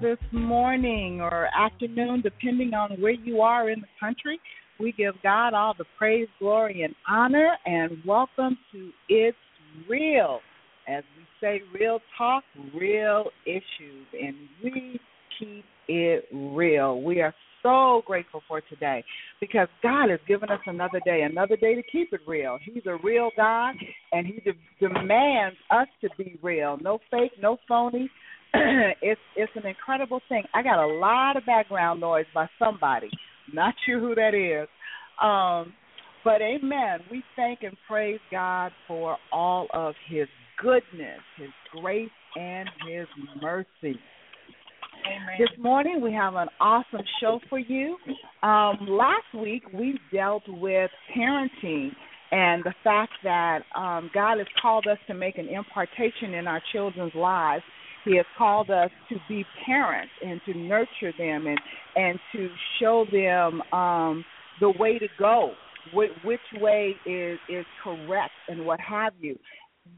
this morning or afternoon, depending on where you are in the country. We give God all the praise, glory, and honor, and welcome to It's Real. As we say, real talk, real issues, and we keep it real. We are so grateful for today because God has given us another day, another day to keep it real. He's a real God, and He de- demands us to be real. No fake, no phony. it's it's an incredible thing. I got a lot of background noise by somebody. Not sure who that is. Um, but amen. We thank and praise God for all of His goodness, His grace, and His mercy. This morning we have an awesome show for you. Um, last week we dealt with parenting and the fact that um, God has called us to make an impartation in our children's lives. He has called us to be parents and to nurture them and and to show them um, the way to go, which, which way is is correct, and what have you.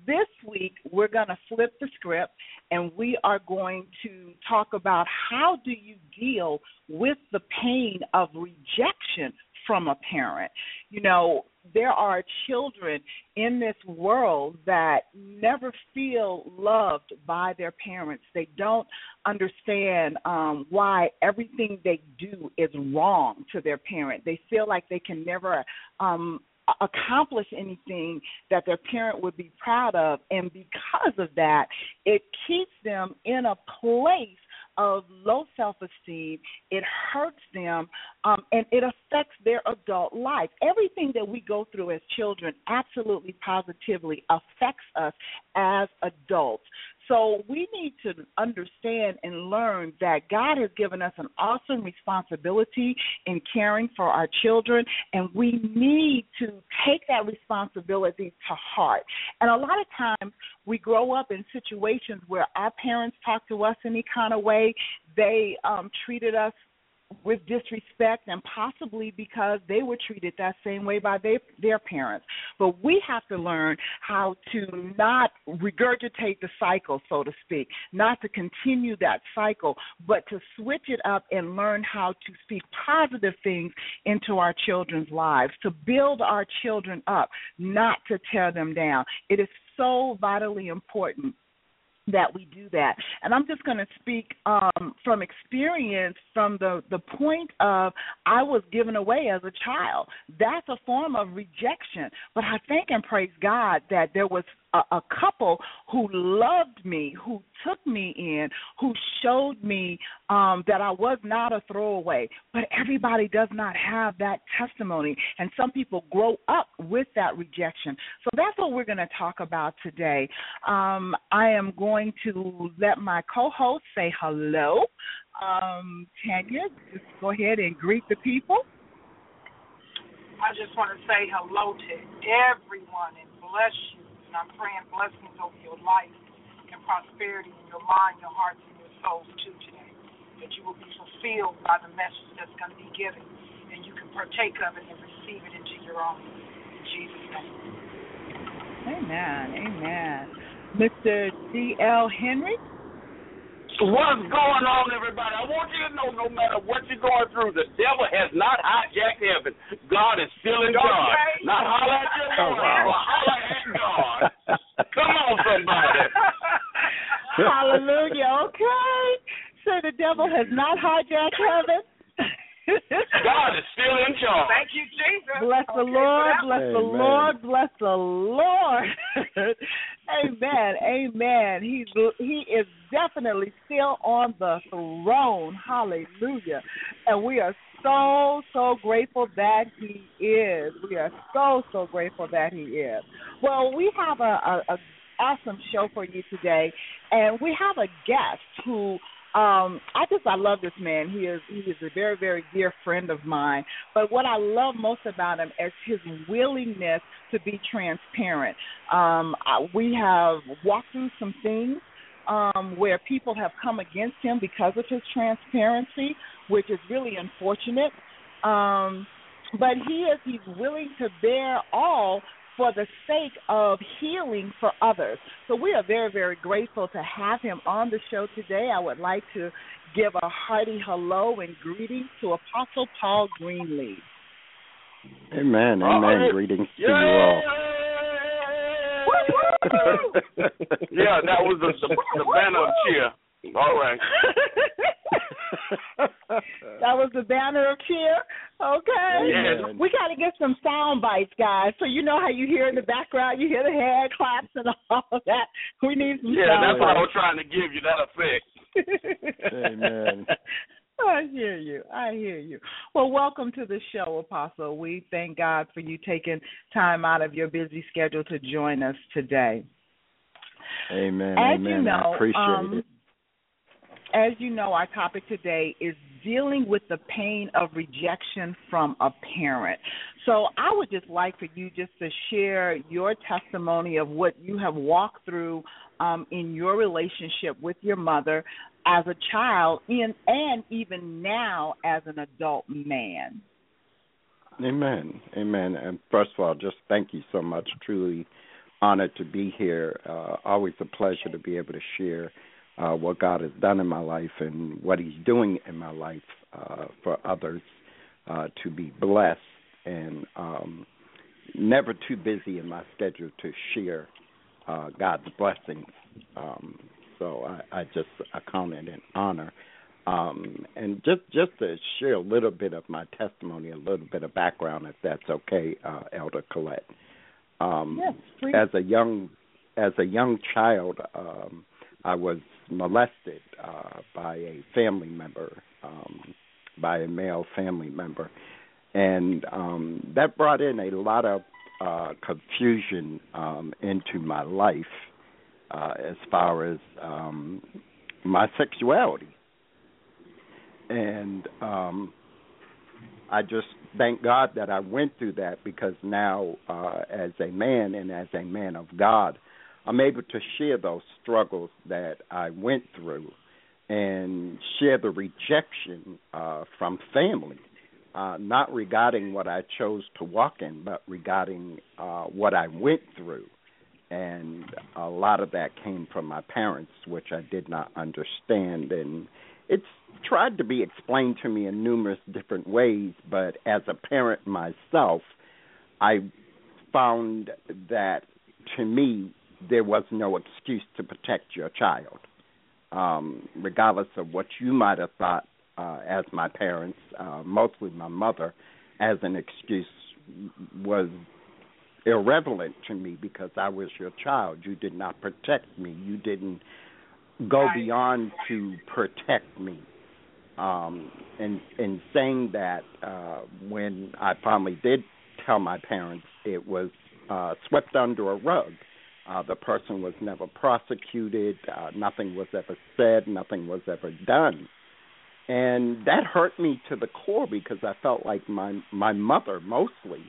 This week we're going to flip the script and we are going to talk about how do you deal with the pain of rejection from a parent. You know, there are children in this world that never feel loved by their parents. They don't understand um why everything they do is wrong to their parent. They feel like they can never um accomplish anything that their parent would be proud of and because of that it keeps them in a place of low self esteem it hurts them um, and it affects their adult life. Everything that we go through as children absolutely positively affects us as adults so we need to understand and learn that God has given us an awesome responsibility in caring for our children, and we need to take that responsibility to heart. And a lot of times we grow up in situations where our parents talk to us any kind of way, they um, treated us with disrespect and possibly because they were treated that same way by their their parents. But we have to learn how to not regurgitate the cycle, so to speak, not to continue that cycle, but to switch it up and learn how to speak positive things into our children's lives, to build our children up, not to tear them down. It is so vitally important that we do that. And I'm just going to speak um, from experience from the, the point of I was given away as a child. That's a form of rejection. But I thank and praise God that there was a, a couple who loved me, who took me in, who showed me um, that I was not a throwaway. But everybody does not have that testimony. And some people grow up with that rejection. So that's what we're going to talk about today. Um, I am going to let my co host say hello. Um, Tanya, just go ahead and greet the people. I just want to say hello to everyone and bless you. And I'm praying blessings over your life and prosperity in your mind, your hearts, and your souls too today. That you will be fulfilled by the message that's going to be given and you can partake of it and receive it into your own. In Jesus' name. Amen. Amen. Mr. D.L. Henry. What's going on, everybody? I want you to know no matter what you're going through, the devil has not hijacked heaven. God is still in charge. Okay. Now holler at your oh, wow. holler at God. Come on, somebody. Hallelujah. Okay. So the devil has not hijacked heaven. God is still in charge. Thank you, Jesus. Bless the Okay, Lord, well, bless the Lord, bless the Lord. amen, amen. He's he is definitely still on the throne. Hallelujah. And we are so so grateful that he is. We are so so grateful that he is. Well, we have a, a, a awesome show for you today, and we have a guest who um I just I love this man. He is he is a very very dear friend of mine. But what I love most about him is his willingness to be transparent. Um I, we have walked through some things um where people have come against him because of his transparency, which is really unfortunate. Um but he is he's willing to bear all for the sake of healing for others. So we are very, very grateful to have him on the show today. I would like to give a hearty hello and greetings to Apostle Paul Greenleaf. Amen. Amen. yeah. Greetings to you all. yeah, that was the, the, the banner of cheer. All right. that was the banner of cheer. Okay. Yeah. We got to get some sound bites, guys. So you know how you hear in the background, you hear the hand claps and all of that. We need some Yeah, sound that's what I was bites. trying to give you, that effect. Amen. I hear you. I hear you. Well, welcome to the show, Apostle. We thank God for you taking time out of your busy schedule to join us today. Amen. As Amen. you know, I appreciate um, it. As you know, our topic today is dealing with the pain of rejection from a parent. So I would just like for you just to share your testimony of what you have walked through um, in your relationship with your mother as a child in, and even now as an adult man. Amen. Amen. And first of all, just thank you so much. Truly honored to be here. Uh, always a pleasure to be able to share uh, what God has done in my life and what He's doing in my life uh, for others uh, to be blessed and um, never too busy in my schedule to share uh, God's blessings. Um, so I, I just account it an honor. Um, and just just to share a little bit of my testimony, a little bit of background, if that's okay, uh, Elder Coylette. Um, Yes, please. as a young as a young child, um, I was molested uh, by a family member, um, by a male family member, and um, that brought in a lot of uh, confusion um, into my life uh, as far as um, my sexuality, and um, I just thank God that I went through that because now, uh, as a man and as a man of God, I'm able to share those struggles that I went through and share the rejection uh, from family, uh, not regarding what I chose to walk in, but regarding uh, what I went through. And a lot of that came from my parents, which I did not understand. And it's tried to be explained to me in numerous different ways, but as a parent myself, I found that to me there was no excuse to protect your child, um, regardless of what you might have thought uh, as my parents, uh, mostly my mother, as an excuse was irrelevant to me because I was your child. You did not protect me. You didn't go Right. beyond to protect me. Um, and in saying that, uh, when I finally did tell my parents, it was uh, swept under a rug. Uh, the person was never prosecuted. Uh, nothing was ever said. Nothing was ever done. And that hurt me to the core because I felt like my my mother mostly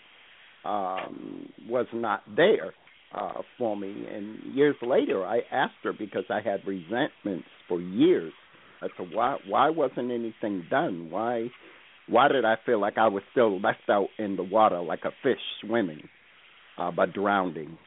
um, was not there uh, for me. And years later, I asked her because I had resentments for years as to why why wasn't anything done? Why why did I feel like I was still left out in the water like a fish swimming, uh, but drowning?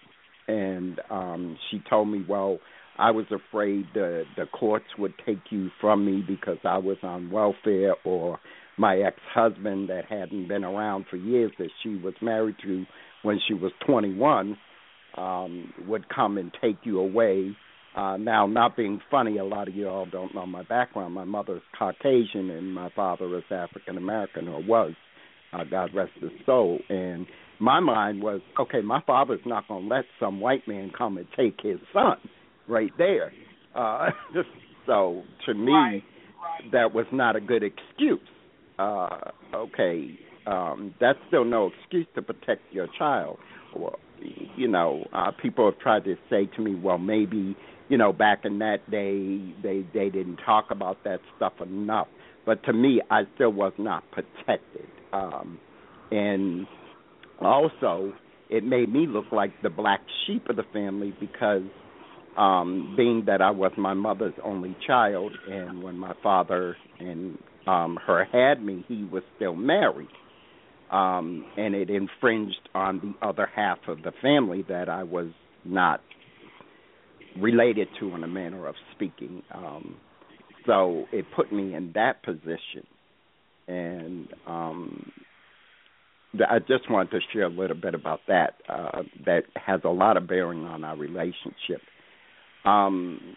And um, she told me, well, I was afraid the the courts would take you from me because I was on welfare or my ex-husband that hadn't been around for years that she was married to when she was 21 um would come and take you away Uh, now, not being funny, a lot of you all don't know my background. My mother's Caucasian and my father is African American, or was. Uh, God rest his soul. And my mind was, okay, my father's not going to let some white man come and take his son right there. Uh, so to me, Right, right. that was not a good excuse. Uh, okay, um, that's still no excuse to protect your child. Well, you know, uh, people have tried to say to me, well, maybe you know, back in that day, they they didn't talk about that stuff enough. But to me, I still was not protected, um, and also it made me look like the black sheep of the family because um being that I was my mother's only child and when my father and um her had me he was still married. Um and it infringed on the other half of the family that I was not related to in a manner of speaking. Um so it put me in that position and um I just wanted to share a little bit about that uh that has a lot of bearing on our relationship um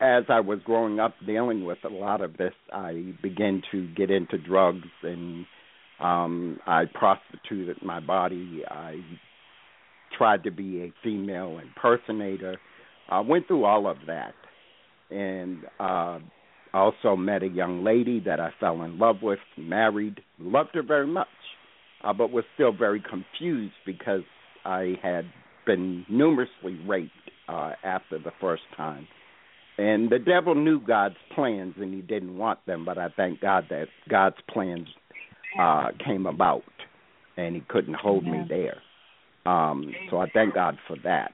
as I was growing up dealing with a lot of this, I began to get into drugs and um I prostituted my body. I tried to be a female impersonator. I went through all of that. And uh I also met a young lady that I fell in love with, married, loved her very much, uh, but was still very confused because I had been numerously raped uh, after the first time. And the devil knew God's plans and he didn't want them, but I thank God that God's plans uh came about and he couldn't hold me there. Um so I thank God for that.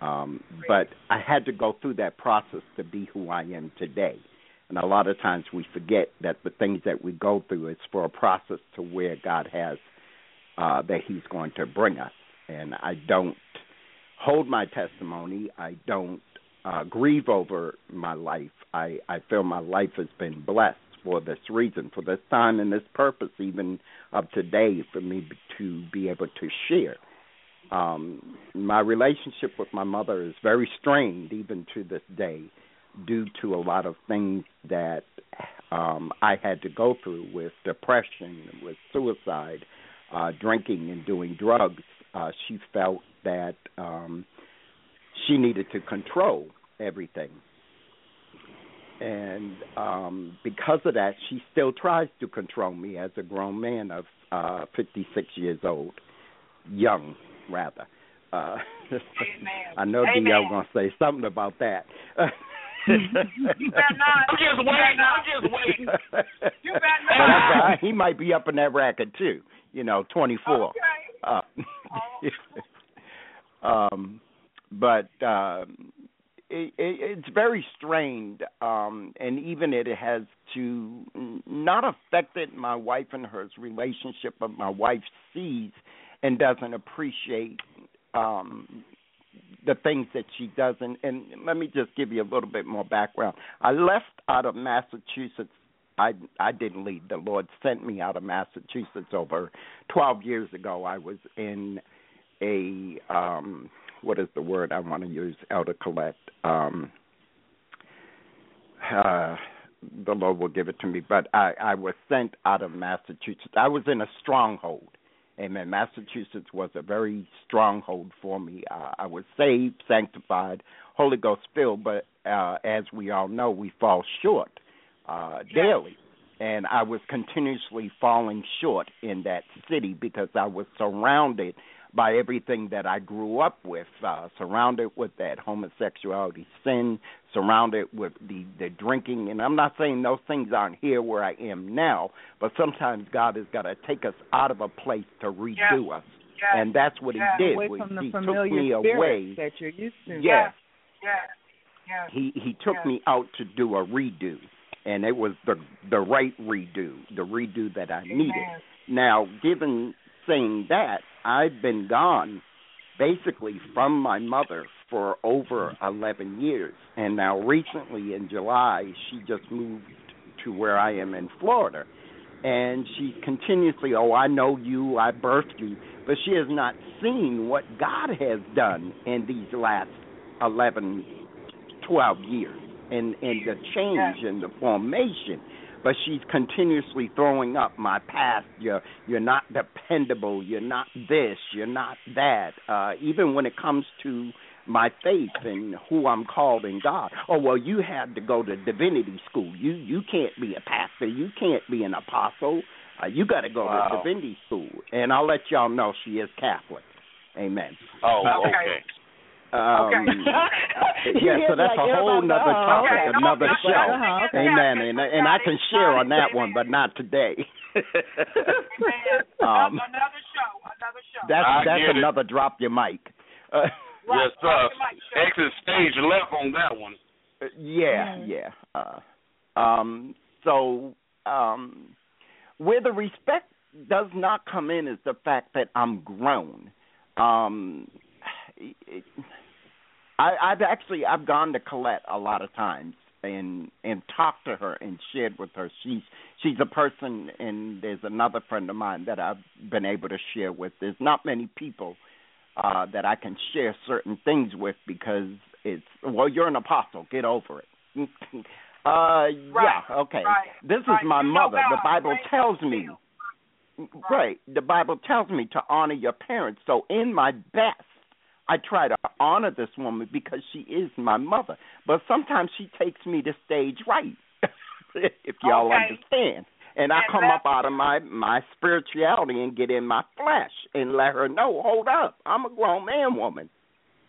Um but I had to go through that process to be who I am today. And a lot of times we forget that the things that we go through is for a process to where God has uh that he's going to bring us. And I don't hold my testimony. I don't uh, grieve over my life. I, I feel my life has been blessed for this reason, for this time and this purpose, even of today, for me to be able to share. Um, my relationship with my mother is very strained, even to this day, due to a lot of things that um, I had to go through with depression, with suicide, uh, drinking, and doing drugs. Uh, she felt that um, she needed to control everything. And um because of that she still tries to control me as a grown man of uh 56 years old, young rather. Uh I know Amen. DL going to say something about that. You better not. I'm just waiting. I'm just waiting. You better not. Uh, he might be up in that racket too. You know, 24. Okay. Uh, um, but um, it, it, it's very strained, um, and even it has to not affected my wife and her's relationship, but my wife sees and doesn't appreciate um, the things that she does. And, and let me just give you a little bit more background. I left out of Massachusetts I I didn't leave. The Lord sent me out of Massachusetts over 12 years ago. I was in a um what is the word I want to use? Elder Coylette. Um uh the Lord will give it to me, but I I was sent out of Massachusetts. I was in a stronghold. Amen. Massachusetts was a very stronghold for me. Uh, I was saved, sanctified, Holy Ghost filled, but uh, as we all know, we fall short uh, daily. And I was continuously falling short in that city because I was surrounded by everything that I grew up with, uh, surrounded with that homosexuality sin, surrounded with the, the drinking. And I'm not saying those things aren't here where I am now, but sometimes God has got to take us out of a place to redo us. Yes. And that's what Yes. He did. away was from the he took me away. that you're used to. Yes. Yes. Yes. he he took Yes. me out to do a redo and it was the the right redo the redo that i needed now given saying that i've been gone basically from my mother for over 11 years. And now recently in july she just moved to where i am in florida. And she continuously oh i know you i birthed you but she has not seen what god has done in these last 11 12 years. And and the change and the formation but she's continuously throwing up my past you're you're not dependable you're not this you're not that uh even when it comes to my faith and who I'm called in God. Oh well, you had to go to divinity school. You you can't be a pastor. You can't be an apostle. Uh, you got to go Wow. to divinity school. And I'll let y'all know she is Catholic. Amen. Oh, Okay. Okay. Um, Okay. yeah, so that's a whole nother topic, Okay, another that's show. Uh-huh, okay. Amen. And and I can share on that one, but not today. Amen. um, another show. Another show. that's I that's get it. another drop your mic. Uh, yes, sir. right, Mike, show. Exit stage left on that one. yeah, yeah. Uh, um, so um, where the respect does not come in is the fact that I'm grown. Um, it, I, I've actually I've gone to Coylette a lot of times and and talked to her and shared with her. She's she's a person, and there's another friend of mine that I've been able to share with. There's not many people uh that I can share certain things with because it's well, you're an apostle. Get over it. uh, yeah, okay. right, This right. is my You mother. The Bible right? tells me. Right. The Bible tells me to honor your parents. So in my best, I try to honor this woman because she is my mother. But sometimes she takes me to stage right. if y'all Okay. understand. And I come up out of my my spirituality and get in my flesh and let her know, hold up, I'm a grown man woman.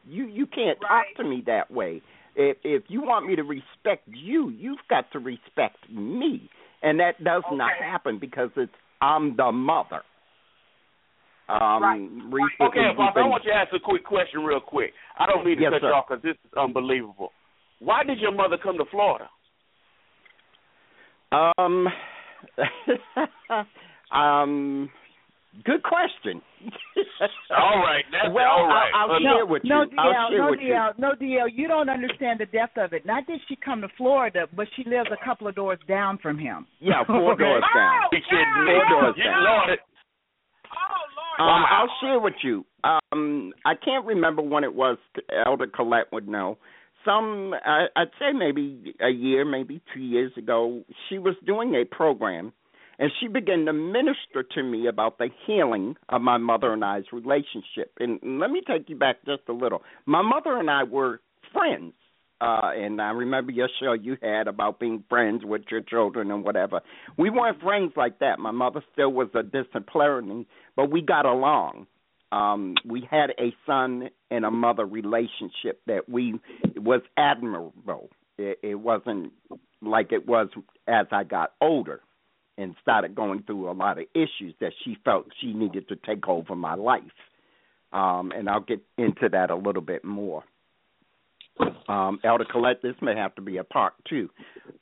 You you can't Right. talk to me that way. If if you want me to respect you, you've got to respect me. And that does not happen because it's I'm the mother. Um Right. recently Okay, we've boss, I want you to ask a quick question real quick. I don't mean to Yes, cut sir. you off because this is unbelievable. Why did your mother come to Florida? Um, um, good question. All right, that's well, all right. I'll, I'll Uh, share with no, you. I'll DL, share no, with you. DL, no, DL. You don't understand the depth of it. Not that she come to Florida, but she lives a couple of doors down from him. Yeah, four doors down. You kidding? Four doors You down. Lord, Oh, Lord. Um. I'll share with you. Um, I can't remember when it was. Elder Coylette would know. Some, I, I'd say maybe a year, maybe two years ago, she was doing a program, and she began to minister to me about the healing of my mother and I's relationship. And let me take you back just a little. My mother and I were friends. Uh, and I remember your show you had about being friends with your children and whatever. We weren't friends like that. My mother still was a disciplinarian, but we got along. Um, we had a son and a mother relationship that we was admirable. It, it wasn't like it was as I got older and started going through a lot of issues that she felt she needed to take over my life. Um, and I'll get into that a little bit more. Um, Elder Coylette, this may have to be a part two.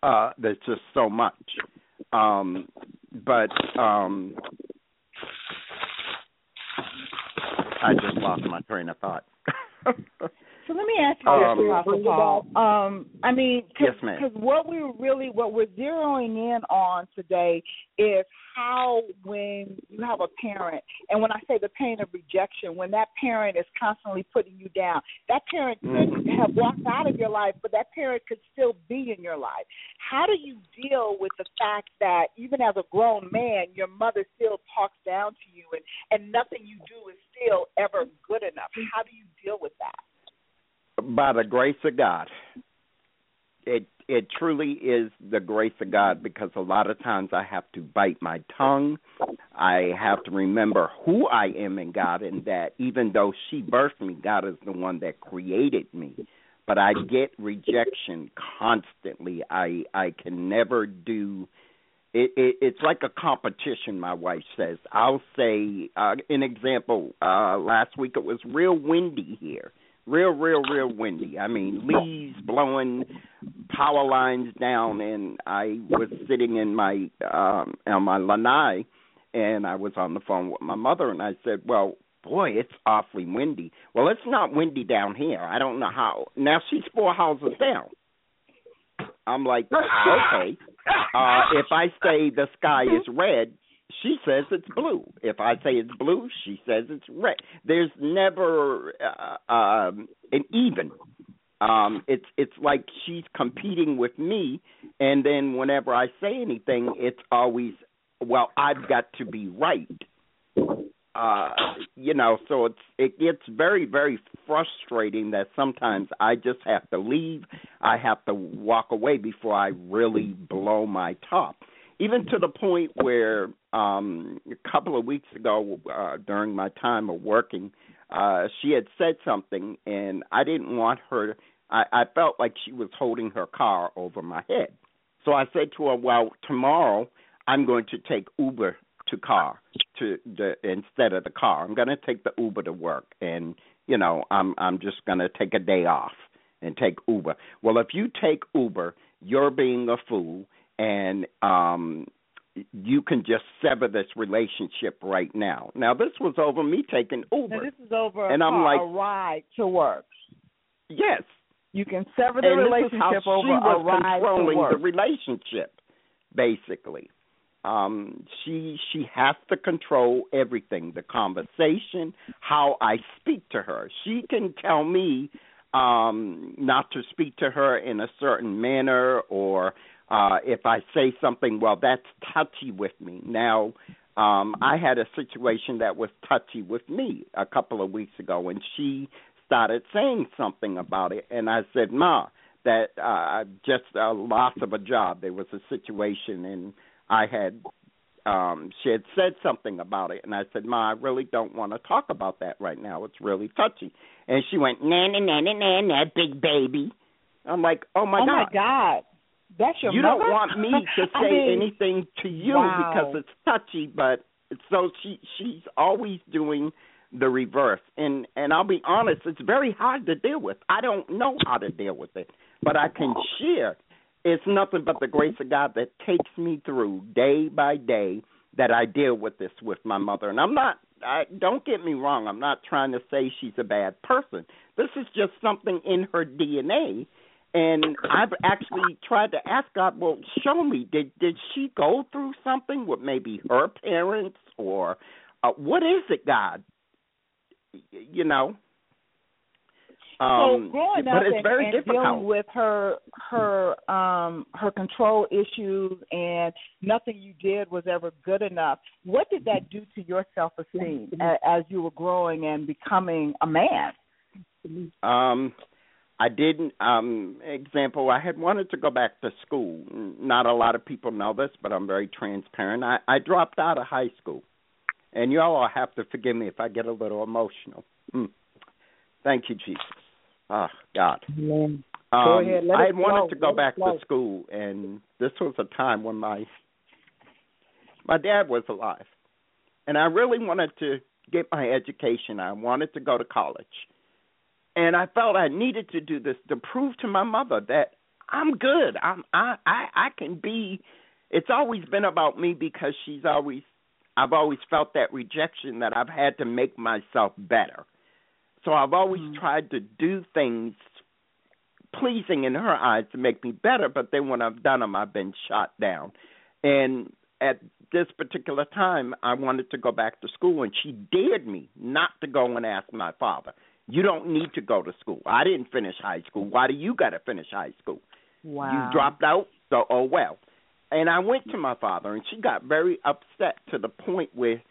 Uh, there's just so much. Um, but um, I just lost my train of thought. So let me ask you Um, this, Apostle Paul. Um, I mean, cause, Yes, ma'am. 'cause what we're really, what we're zeroing in on today is how when you have a parent, and when I say the pain of rejection, when that parent is constantly putting you down, that parent could Mhm. have walked out of your life, but that parent could still be in your life. How do you deal with the fact that even as a grown man, your mother still talks down to you, and and nothing you do is still ever good enough? How do you deal with that? By the grace of God. It it truly is the grace of God because a lot of times I have to bite my tongue. I have to remember who I am in God and that even though she birthed me, God is the one that created me. But I get rejection constantly. I I can never do it, it it's like a competition my wife says i'll say uh an example uh last week it was real windy here real real real windy. I mean leaves blowing power lines down and i was sitting in my um on my lanai and i was on the phone with my mother and i said well boy it's awfully windy. Well it's not windy down here. I don't know how. Now she's four houses down. I'm like okay. Uh, if I say the sky is red, she says it's blue. If I say it's blue, she says it's red. There's never uh, um, an even. Um it's it's like she's competing with me and then whenever I say anything it's always well I've got to be right. Uh you know, so it's it gets very very frustrating that sometimes I just have to leave. I have to walk away before I really blow my top. Even to the point where um a couple of weeks ago uh during my time of working uh she had said something and I didn't want her I, I felt like she was holding her car over my head. So I said to her, Well, tomorrow I'm going to take Uber to car to the instead of the car. I'm gonna take the Uber to work and you know, I'm I'm just gonna take a day off and take Uber. Well if you take Uber, you're being a fool and um you can just sever this relationship right now. Now this was over me taking Uber. Now, this is over a, And I'm like- a ride to work. yes. You can sever the and this is relationship over a ride to controlling work. the relationship, basically. Um, she she has to control everything, the conversation, how I speak to her. She can tell me um not to speak to her in a certain manner or uh if I say something, well that's touchy with me. Now um I had a situation that was touchy with me a couple of weeks ago and she started saying something about it and I said, "Ma, that uh just a loss of a job. There was a situation and I had um she had said something about it and I said, "Ma, I really don't want to talk about that right now. It's really touchy." And she went, "Nah, nah, nah, nah, nah, nah, big baby." I'm like, "Oh my oh god." my God. That's your you mother? don't want me to say I mean, anything to you wow. because it's touchy, but so she she's always doing the reverse. And and I'll be honest, it's very hard to deal with. I don't know how to deal with it, but I can share. It's nothing but the grace of God that takes me through day by day that I deal with this with my mother. And I'm not I don't get me wrong, I'm not trying to say she's a bad person. This is just something in her DNA and I've actually tried to ask God, well, show me. Did did she go through something with maybe her parents or uh, what is it, God? You know. Um, so growing but up it's and, very and difficult. dealing with her her um her control issues and nothing you did was ever good enough. What did that do to your self esteem as you were growing and becoming a man? Um, I didn't. Um, example, I had wanted to go back to school. Not a lot of people know this, but I'm very transparent. I, I dropped out of high school, and you all have to forgive me if I get a little emotional. Hmm. Thank you, Jesus. Oh God. Um, Go ahead, let I had wanted to go let back to school, and this was a time when my my dad was alive, and I really wanted to get my education. I wanted to go to college, and I felt I needed to do this to prove to my mother that I'm good. I'm I I I can be. It's always been about me because she's always. I've always felt that rejection that I've had to make myself better. So I've always mm-hmm. tried to do things pleasing in her eyes to make me better, but then when I've done them, I've been shot down. And at this particular time, I wanted to go back to school, and she dared me not to go and ask my father. You don't need to go to school. I didn't finish high school. Why do you got to finish high school? Wow. You dropped out, so oh well. And I went to my father, and she got very upset to the point where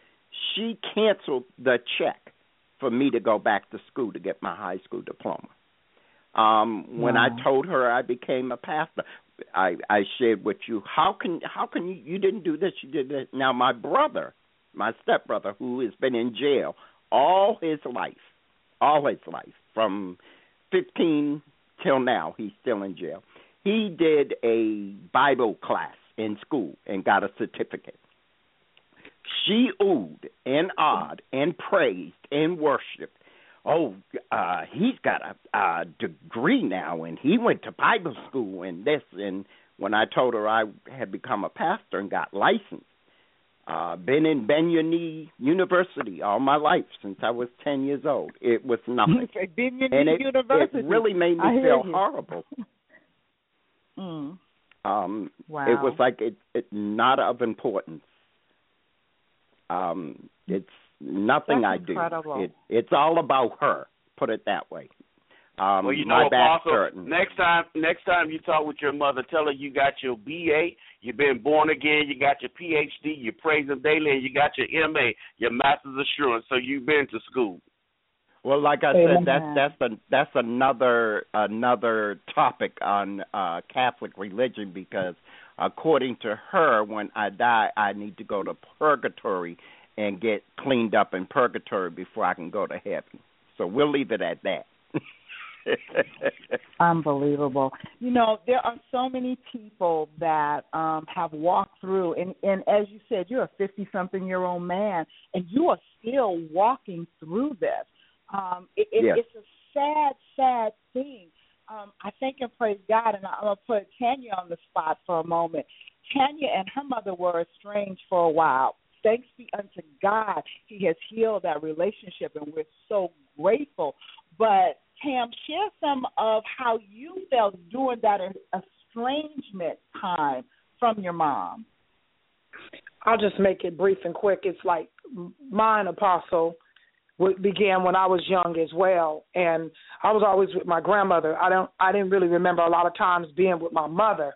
she canceled the check for me to go back to school to get my high school diploma. Um, when I told her I became a pastor, I I shared with you how can how can you you didn't do this you did this. Now my brother, my stepbrother, who has been in jail all his life, all his life from fifteen till now, he's still in jail. He did a Bible class in school and got a certificate. She oohed and awed and praised and worshipped. Oh, uh, he's got a, a degree now, and he went to Bible school and this. And when I told her I had become a pastor and got licensed, uh, been in Benoni University all my life since I was ten years old. It was nothing, and it, University. it really made me feel you. horrible. Mm. Um, Wow. It was like it, it not of importance. Um, it's nothing That's I do. It, it's all about her. Put it that way. Um, well, you my know, back's Apostle. hurting. Next time, next time you talk with your mother, tell her you got your BA, you've been born again, you got your PhD, you praise Him daily, and you got your MA, your Master's Assurance. So you've been to school. Well, like I Amen. said, that's that's a, that's another another topic on uh Catholic religion because according to her, when I die, I need to go to purgatory and get cleaned up in purgatory before I can go to heaven. So we'll leave it at that. Unbelievable. You know, there are so many people that um have walked through and and as you said, you're a 50 something year old man and you are still walking through this. Um it, it Yes. it's a sad sad thing. Um I thank and praise God and I'm going to put Tanya on the spot for a moment. Tanya and her mother were estranged for a while. Thanks be unto God, He has healed that relationship, and we're so grateful. But Tam, share some of how you felt during that estrangement time from your mom. I'll just make it brief and quick. It's like mine, Apostle, began when I was young as well, and I was always with my grandmother. I don't, I didn't really remember a lot of times being with my mother.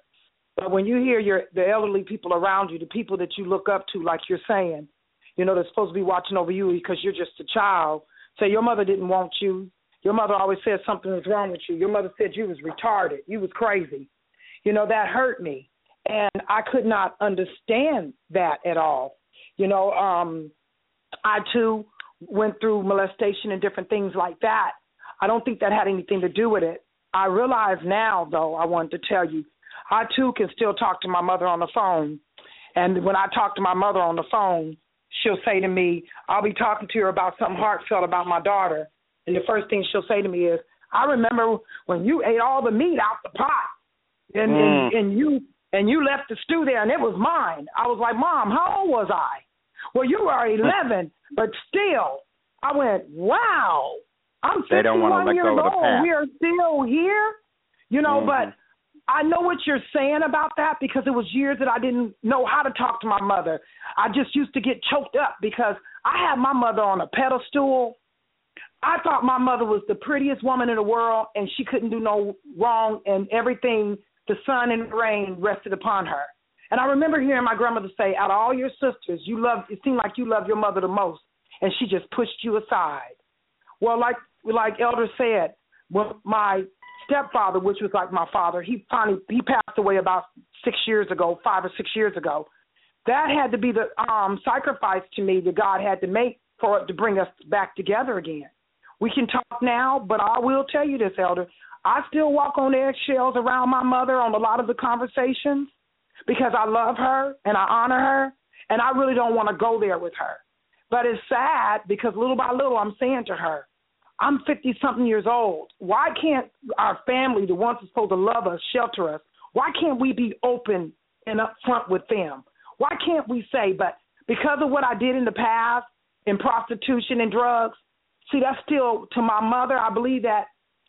But when you hear your the elderly people around you, the people that you look up to, like you're saying, you know, they're supposed to be watching over you because you're just a child. Say your mother didn't want you. Your mother always said something was wrong with you. Your mother said you was retarded. You was crazy. You know that hurt me, and I could not understand that at all. You know, um, I too went through molestation and different things like that. I don't think that had anything to do with it. I realize now, though, I wanted to tell you, I too can still talk to my mother on the phone. And when I talk to my mother on the phone, she'll say to me, I'll be talking to her about something heartfelt about my daughter. And the first thing she'll say to me is, I remember when you ate all the meat out the pot and, and, and you and you left the stew there and it was mine. I was like, Mom, how old was I? Well, you were 11, but still, I went, wow. I'm They 51 years old. We are still here, you know. Mhm. But I know what you're saying about that because it was years that I didn't know how to talk to my mother. I just used to get choked up because I had my mother on a pedestal. I thought my mother was the prettiest woman in the world, and she couldn't do no wrong, and everything, the sun and rain, rested upon her. And I remember hearing my grandmother say, "Out of all your sisters, you love. It seemed like you love your mother the most, and she just pushed you aside." Well, like like Elder said, well, my stepfather, which was like my father, he finally he passed away about six years ago, five or six years ago. That had to be the um sacrifice to me that God had to make for to bring us back together again. We can talk now, but I will tell you this, Elder. I still walk on eggshells around my mother on a lot of the conversations because I love her and I honor her, and I really don't want to go there with her. But it's sad because little by little I'm saying to her, I'm 50 something years old. Why can't our family, the ones supposed to love us, shelter us, why can't we be open and upfront with them? Why can't we say, but because of what I did in the past in prostitution and drugs, see, that's still to my mother. I believe that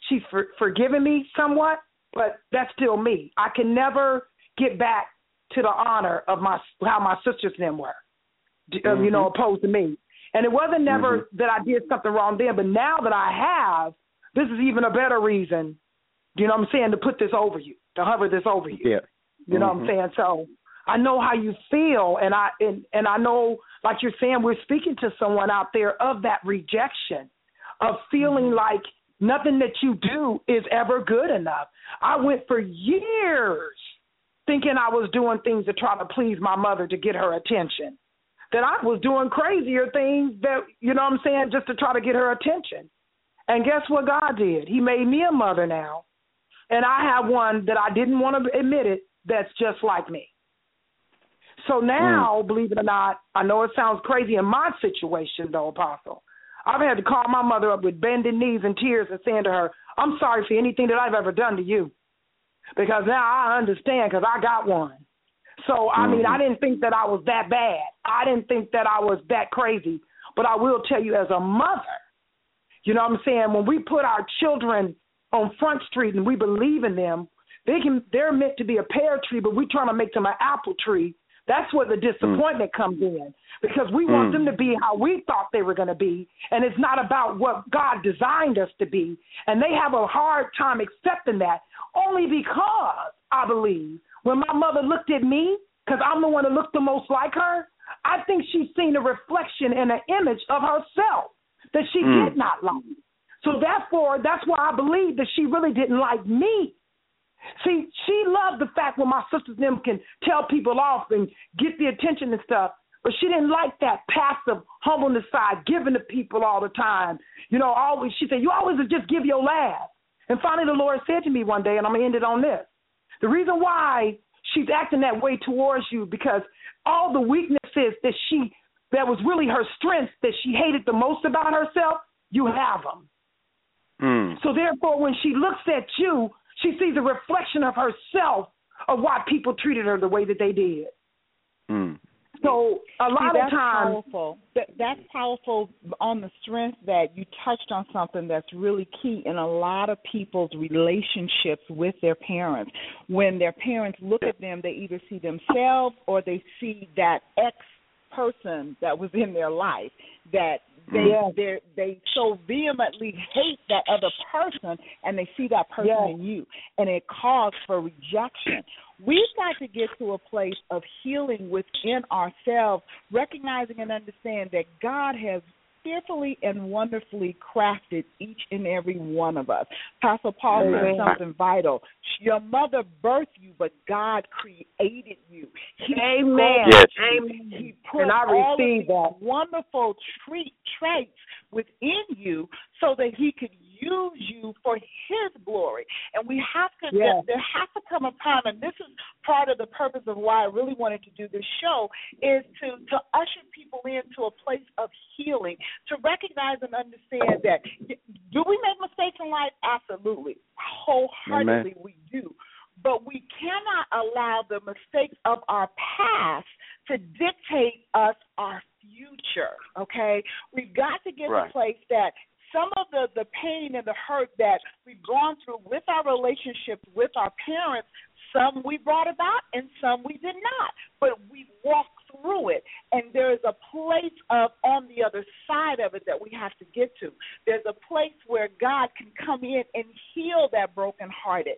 she's for, forgiven me somewhat, but that's still me. I can never get back to the honor of my how my sisters them were, uh, you know, opposed to me. And it wasn't never that I did something wrong then, but now that I have, this is even a better reason, you know what I'm saying, to put this over you, to hover this over you. Yeah. You know what I'm Mhm. saying? So I know how you feel and I and, and I know like you're saying we're speaking to someone out there of that rejection, of feeling mm-hmm. like nothing that you do is ever good enough. I went for years thinking I was doing things to try to please my mother to get her attention. That I was doing crazier things that you know what I'm saying, just to try to get her attention. And guess what God did? He made me a mother now. And I have one that I didn't want to admit it that's just like me. So mm. now, believe it or not, I know it sounds crazy in my situation though, Apostle. I've had to call my mother up with bending knees and tears and saying to her, I'm sorry for anything that I've ever done to you. Because now I understand because I got one. So, I mean, mm-hmm. I didn't think that I was that bad. I didn't think that I was that crazy. But I will tell you, as a mother, you know what I'm saying? When we put our children on Front Street and we believe in them, they can they're meant to be a pear tree, but we're trying to make them an apple tree That's where the disappointment comes in because we want Mm. them to be how we thought they were going to be, and it's not about what God designed us to be. And they have a hard time accepting that only because I believe when my mother looked at me, because I'm the one that looked the most like her, I think she's seen a reflection and an image of herself that she Mm. did not like. So therefore, that's why I believe that she really didn't like me. See, she loved the fact when my sisters them can tell people off and get the attention and stuff, but she didn't like that passive humbleness side, giving to people all the time. You know, always she said, "You always just give your last." And finally, the Lord said to me one day, and I'm gonna end it on this: the reason why she's acting that way towards you because all the weaknesses that she that was really her strengths that she hated the most about herself, you have them. Mm. So therefore, when she looks at you, she sees a reflection of herself of why people treated her the way that they did. Mm. So a lot that's of times, powerful. That, that's powerful on the strength that you touched on something that's really key in a lot of people's relationships with their parents. When their parents look at them, they either see themselves or they see that ex person that was in their life that they mm-hmm. they they so vehemently hate that other person and they see that person Yes. in you and it calls for rejection. We've got to get to a place of healing within ourselves, recognizing and understanding that God has fearfully and wonderfully crafted each and every one of us. Pastor Paul Amen. said something vital. Your mother birthed you, but God created you. He Amen. Yes. Amen. he put And I all of receive these that. wonderful treat, traits within you so that he could use you for his glory. And we have to Yes. there, has to come a time and this is part of the purpose of why I really wanted to do this show is to to usher people into a place of healing, to recognize and understand that do we make mistakes in life? Absolutely. Wholeheartedly we do. But we cannot allow the mistakes of our past to dictate us our future. Okay? We've got to get to a place that some of the, the pain and the hurt that we've gone through with our relationships with our parents, some we brought about and some we did not. But we walked through it. And there is a place of on the other side of it that we have to get to. There's a place where God can come in and heal that brokenhearted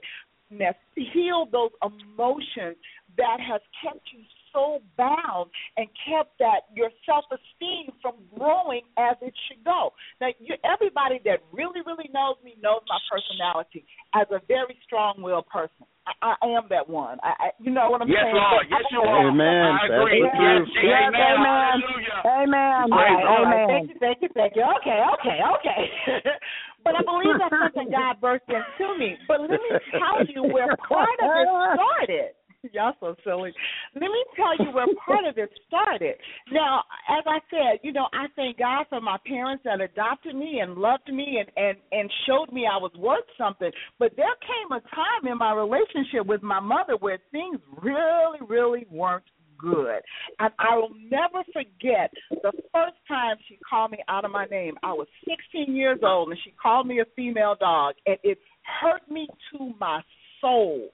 heal those emotions that has kept you so bound and kept that your self esteem from growing as it should go. Now, you, everybody that really, really knows me knows my personality as a very strong willed person. I, I am that one. I, I, you know what I'm Yes, saying? Lord. But Yes, I- you are. Amen. I agree. That's the Yes. Yes, amen. amen. Amen. All right, all right. Amen. Thank you, thank you, thank you. Okay, okay, okay. but I believe that's something God birthed into me. But let me tell you where part of it started. Y'all so silly. Let me tell you where part of it started. Now, as I said, you know, I thank God for my parents that adopted me and loved me and and and showed me I was worth something. But there came a time in my relationship with my mother where things really, really weren't good. And I will never forget the first time she called me out of my name. I was 16 years old and she called me a female dog and it hurt me to my soul.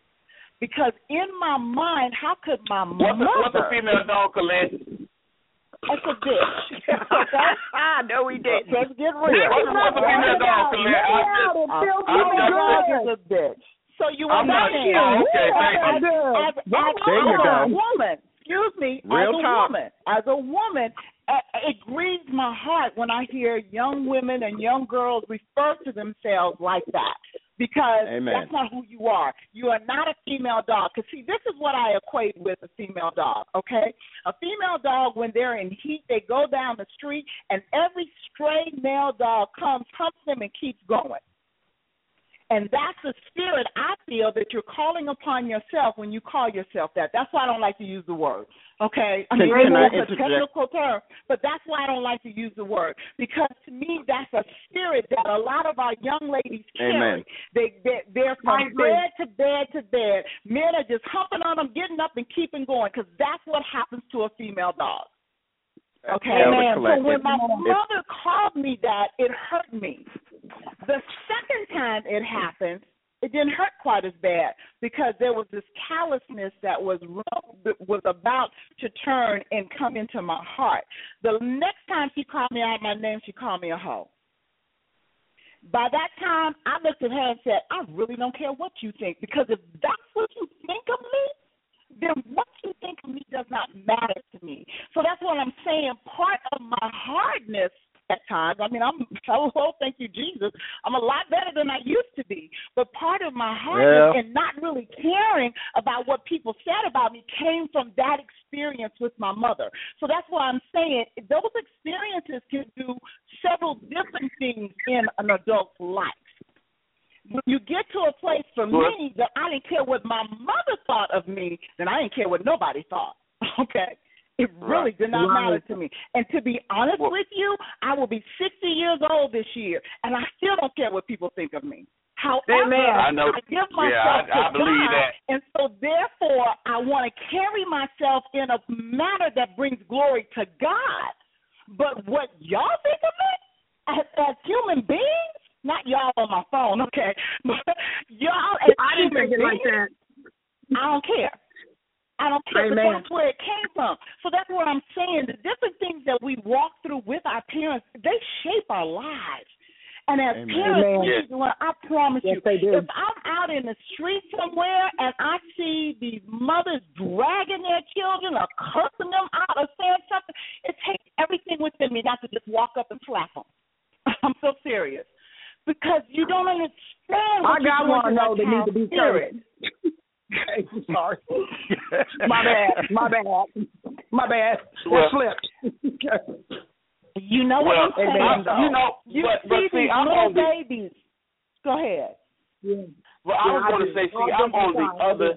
Because in my mind, how could my What's a, mother what's a female dog, Coylette? That's a bitch. okay? I know he did. Let's get real. What's a, what's a female dog, Coylette? I'm just, A feels I'm so just- female dog good. is a bitch. So you I'm not- understand? oh, okay, thank as, you. as, as, There you as go. a woman, excuse me, Real as a talk. woman, as a woman, uh, it grieves my heart when I hear young women and young girls refer to themselves like that because Amen. that's not who you are. You are not a female dog. Because see, this is what I equate with a female dog. Okay, a female dog when they're in heat, they go down the street, and every stray male dog comes, humps them, and keeps going. And that's the spirit I feel that you're calling upon yourself when you call yourself that. That's why I don't like to use the word. Okay? I mean, can I it's a technical term, but that's why I don't like to use the word. Because to me, that's a spirit that a lot of our young ladies carry. Amen. They, they, they're from bed to bed to bed. Men are just humping on them, getting up, and keeping going because that's what happens to a female dog. Okay, Elder so when my mother called me that, it hurt me. The second time it happened, it didn't hurt quite as bad because there was this callousness that was was about to turn and come into my heart. The next time she called me out my name, she called me a hoe. By that time, I looked at her and said, I really don't care what you think because if that's what you think of me, then what you think of me does not matter to me. So that's what I'm saying. Part of my hardness at times. I mean, I'm oh, thank you, Jesus. I'm a lot better than I used to be. But part of my hardness Yeah. and not really caring about what people said about me came from that experience with my mother. So that's why I'm saying those experiences can do several different things in an adult's life. When you get to a place for me that I didn't care what my mother thought of me, then I didn't care what nobody thought. Okay. It really did not Right. matter to me. And to be honest Well- with you, I will be 60 years old this year, and I still don't care what people think of me. However, Amen. I know. I give myself Yeah, I- to I believe God, that. and so therefore I want to carry myself in a manner that brings glory to God. But what y'all think of me as, as human beings, not y'all on my phone, okay, but y'all as I didn't think it like that. I don't care. I don't care. But that's where it came from. So that's what I'm saying. The different things that we walk through with our parents, they shape our lives. And as Amen. parents, Amen. we need to learn- I promise Yes, you, they do. if I'm out in the street somewhere and I see these mothers dragging their children or cursing them out or saying something, it takes everything within me not to just walk up and slap them. I'm so serious. Because you don't understand I what you're got doing one to though that that needs to be child's spirit. saved. okay, sorry. My bad. My bad. My bad. Well- That slipped. You know well, what I'm saying, I, though. you know, You but, see but see, these I'm little on the babies. Go ahead. yeah. Well, I Yeah, was I going to say, see, All I'm on the different other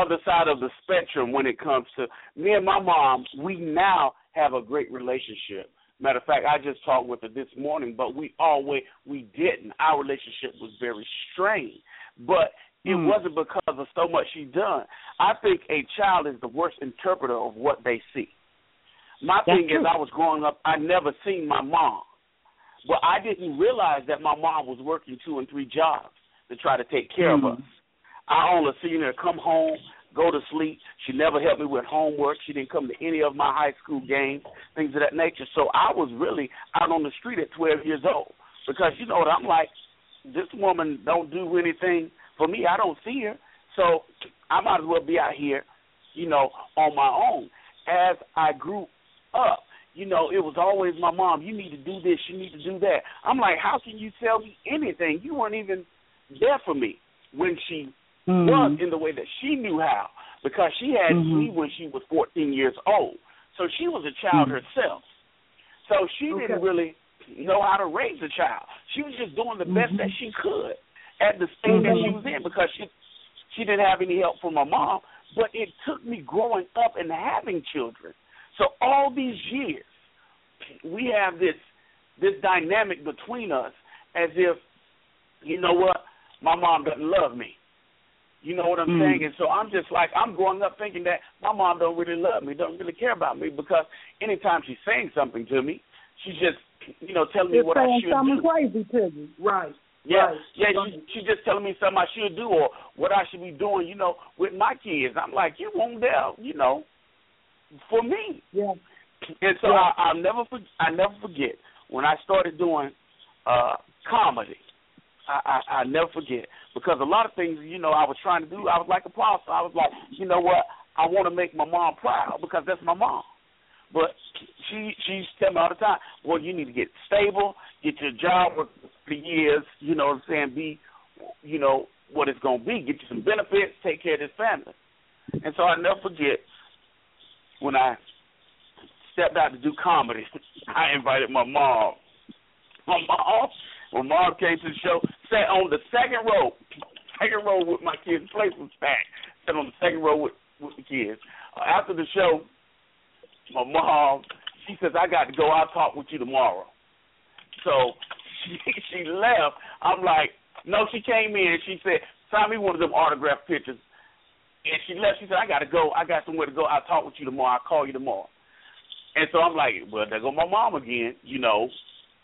other side of the spectrum when it comes to me and my mom. We now have a great relationship. Matter of fact, I just talked with her this morning, but we always we didn't. Our relationship was very strained, but it Mm. wasn't because of so much she done. I think a child is the worst interpreter of what they see. My That's thing is. I was growing up. I never seen my mom, but I didn't realize that my mom was working two and three jobs to try to take care Mm. of us. I only seen her come home, go to sleep. She never helped me with homework. She didn't come to any of my high school games, things of that nature. So I was really out on the street at 12 years old because you know what I'm like. This woman don't do anything for me. I don't see her, so I might as well be out here, you know, on my own. As I grew up, you know, it was always my mom. You need to do this. You need to do that. I'm like, how can you tell me anything? You weren't even there for me when she Mm-hmm. was in the way that she knew how because she had Mhm. me when she was 14 years old. So she was a child herself. So she didn't really know how to raise a child. She was just doing the best Mm-hmm. that she could at the stage that she was in because she she didn't have any help from her mom. But it took me growing up and having children. So all these years, we have this this dynamic between us as if, you know what, my mom doesn't love me. You know what I'm Mm. saying? And so I'm just like I'm growing up thinking that my mom don't really love me, don't really care about me because anytime she's saying something to me, she's just you know telling me It's what I should something do. Something crazy to you. Right. Yeah, Right. yeah, Right. she she's just telling me something I should do or what I should be doing, you know, with my kids. I'm like, you won't there, you know, for me. Yeah. And so I, I'll never for, I never forget when I started doing uh comedy. I, I I never forget because a lot of things you know I was trying to do. I was like a apostle. I was like, you know what? I want to make my mom proud because that's my mom. But she she used to tell me all the time, well, you need to get stable, get your job work for years. You know what I'm saying? Be, you know what it's gonna be. Get you some benefits, take care of this family. And so I never forget when I stepped out to do comedy. I invited my mom. My mom, when mom came to the show, sat on the second row, second row with my kids. Place was packed. Sat on the second row with with the kids. Uh, after the show, my mom, she says, "I got to go. I'll talk with you tomorrow." So she she left. I'm like, no. She came in. She said, "Sign me one of them autograph pictures." And she left. She said, "I got to go. I got somewhere to go. I'll talk with you tomorrow. I'll call you tomorrow." And so I'm like, well, there go my mom again. You know,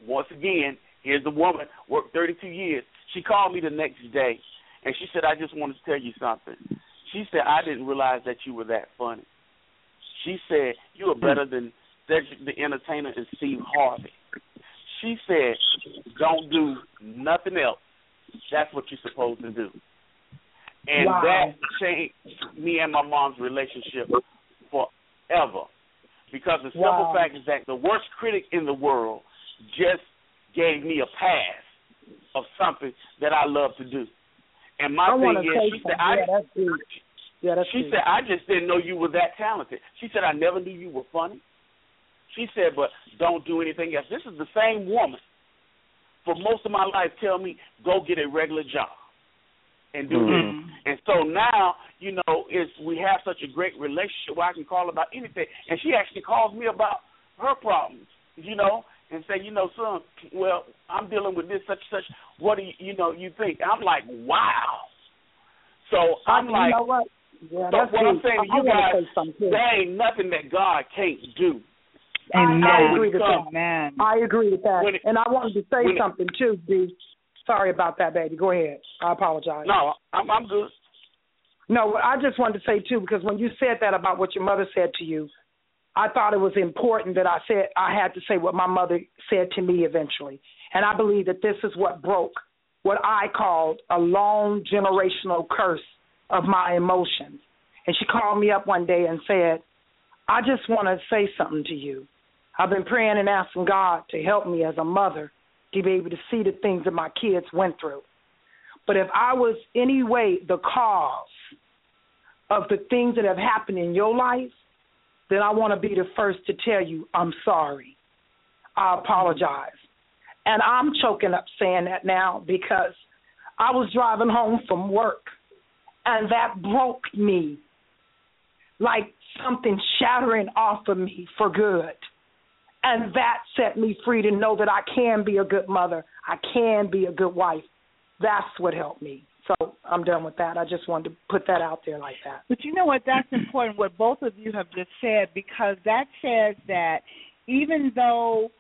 once again, here's the woman worked 32 years. She called me the next day, and she said, "I just wanted to tell you something." She said, "I didn't realize that you were that funny." She said, "You are hmm. better than Cedric the Entertainer and Steve Harvey." She said, "Don't do nothing else. That's what you're supposed to do." And Wow. that changed me and my mom's relationship forever. Because the simple Wow. fact is that the worst critic in the world just gave me a pass of something that I love to do. And my I thing is, she said, I, yeah, that's deep. Yeah, that's she deep. said, I just didn't know you were that talented. She said, I never knew you were funny. She said, but don't do anything else. This is the same woman for most of my life tell me, go get a regular job and do this. Mhm. And so now, you know, it's we have such a great relationship where I can call about anything. And she actually calls me about her problems, you know, and say, you know, son, well, I'm dealing with this, such such. What do you, you know, you think? I'm like, wow. So I'm you like, know what? Yeah, so what I'm saying to you guys, to say something there ain't nothing that God can't do. I, I agree with that. Amen. I agree with that. It- and I wanted to say when it- something too, D. Sorry about that, baby. Go ahead. I apologize. No, I'm I'm good. No, I just wanted to say too, because when you said that about what your mother said to you, I thought it was important that I said I had to say what my mother said to me eventually. And I believe that this is what broke what I called a long generational curse of my emotions. And she called me up one day and said, I just want to say something to you. I've been praying and asking God to help me as a mother to be able to see the things that my kids went through. But if I was any way the cause of the things that have happened in your life, then I want to be the first to tell you I'm sorry. I apologize. And I'm choking up saying that now because I was driving home from work and that broke me like something shattering off of me for good. And that set me free to know that I can be a good mother. I can be a good wife. That's what helped me. So I'm done with that. I just wanted to put that out there like that. But you know what? That's important, what both of you have just said, because that says that even though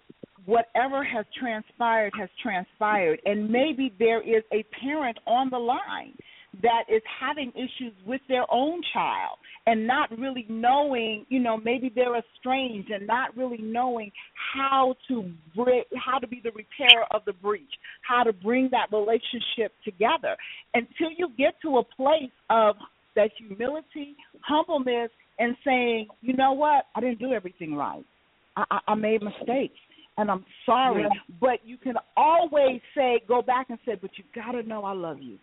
whatever has transpired has transpired, and maybe there is a parent on the line that is having issues with their own child and not really knowing, you know, maybe they're estranged and not really knowing how to bri- how to be the repairer of the breach, how to bring that relationship together. Until you get to a place of that humility, humbleness, and saying, you know what, I didn't do everything right. I, I, I made mistakes, and I'm sorry. Yeah. But you can always say, go back and say, but you got to know I love you.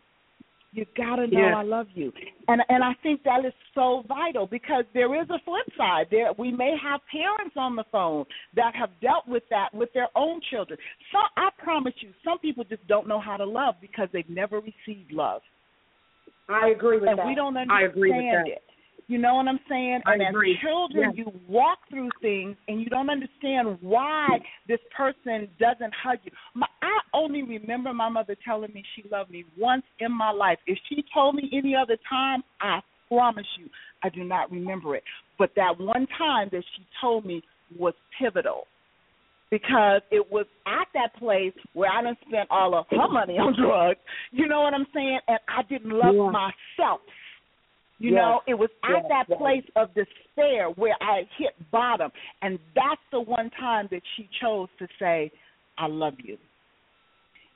You got to know. I love you, and and I think that is so vital because there is a flip side. There we may have parents on the phone that have dealt with that with their own children. Some I promise you, some people just don't know how to love because they've never received love I agree with and that. we don't I agree with that. it. You know what I'm saying? I and agree. as children, Yeah. you walk through things and you don't understand why this person doesn't hug you. My, I only remember my mother telling me she loved me once in my life. If she told me any other time, I promise you, I do not remember it. But that one time that she told me was pivotal because it was at that place where I done spent all of her money on drugs. You know what I'm saying? And I didn't love Yeah. myself. You Yes. know, it was at Yes, that yes. place of despair where I hit bottom, and that's the one time that she chose to say, "I love you."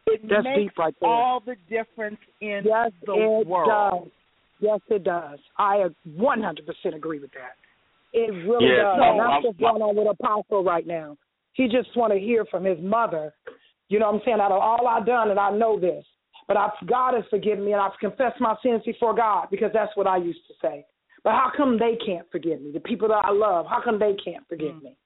It That's makes deep right there. all the difference in Yes, the it world. does. Yes, it does. I 100% agree with that. It really Yeah, does. no, and that's I'm- what's going on with Apostle right now. He just want to hear from his mother. You know what I'm saying? Out of all I've done, and I know this, but I've, God has forgiven me, and I've confessed my sins before God because that's what I used to say. But how come they can't forgive me? The people that I love, how come they can't forgive mm. me?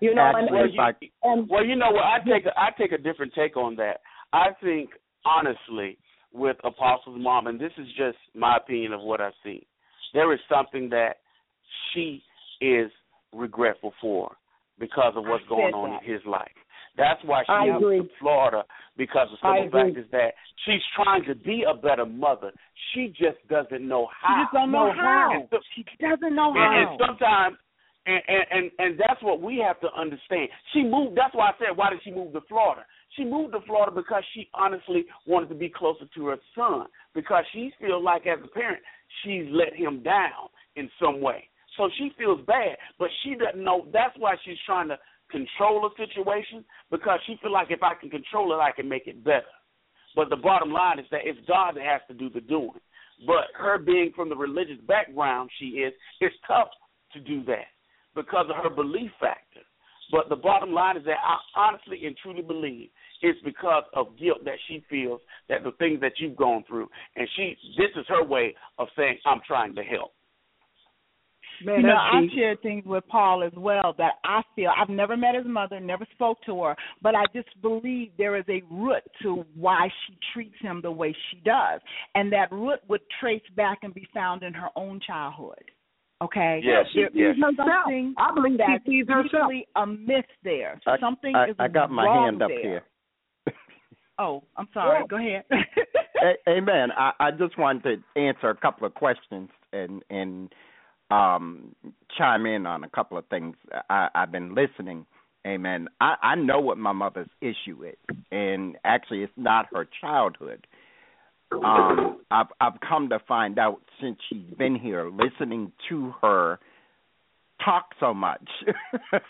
You know, and, Actually, and, if I and Well, you know what? I take a, I take a different take on that. I think honestly, with Apostle's mom, and this is just my opinion of what I've seen, there is something that she is regretful for because of what's going on that. in his life. That's why she I moved to Florida because the I simple fact is that she's trying to be a better mother. She just doesn't know how. She how. just don't know No, how. And so- She doesn't know and, how. and sometimes, and, and and and that's what we have to understand. She moved. That's why I said, why did she move to Florida? She moved to Florida because she honestly wanted to be closer to her son because she feels like as a parent she's let him down in some way. So she feels bad, but she doesn't know. That's why she's trying to control a situation because she feel like if I can control it, I can make it better. But the bottom line is that it's God that has to do the doing. But her being from the religious background she is, it's tough to do that because of her belief factor. But the bottom line is that I honestly and truly believe it's because of guilt that she feels that the things that you've gone through, and she this is her way of saying I'm trying to help. Man, you know, I deep. shared things with Paul as well that I feel I've never met his mother, never spoke to her, but I just believe there is a root to why she treats him the way she does, and that root would trace back and be found in her own childhood. Okay. Yes, there yes. is something I believe that's she sees herself. deeply amiss there. I, something I, is I got my wrong hand up there. here. Oh, I'm sorry. Yeah. Go ahead. A- Amen. I, I just wanted to answer a couple of questions and and um chime in on a couple of things. I, I've been listening. Amen. I, I know what my mother's issue is, and actually, it's not her childhood. Um, I've I've come to find out since she's been here, listening to her talk so much,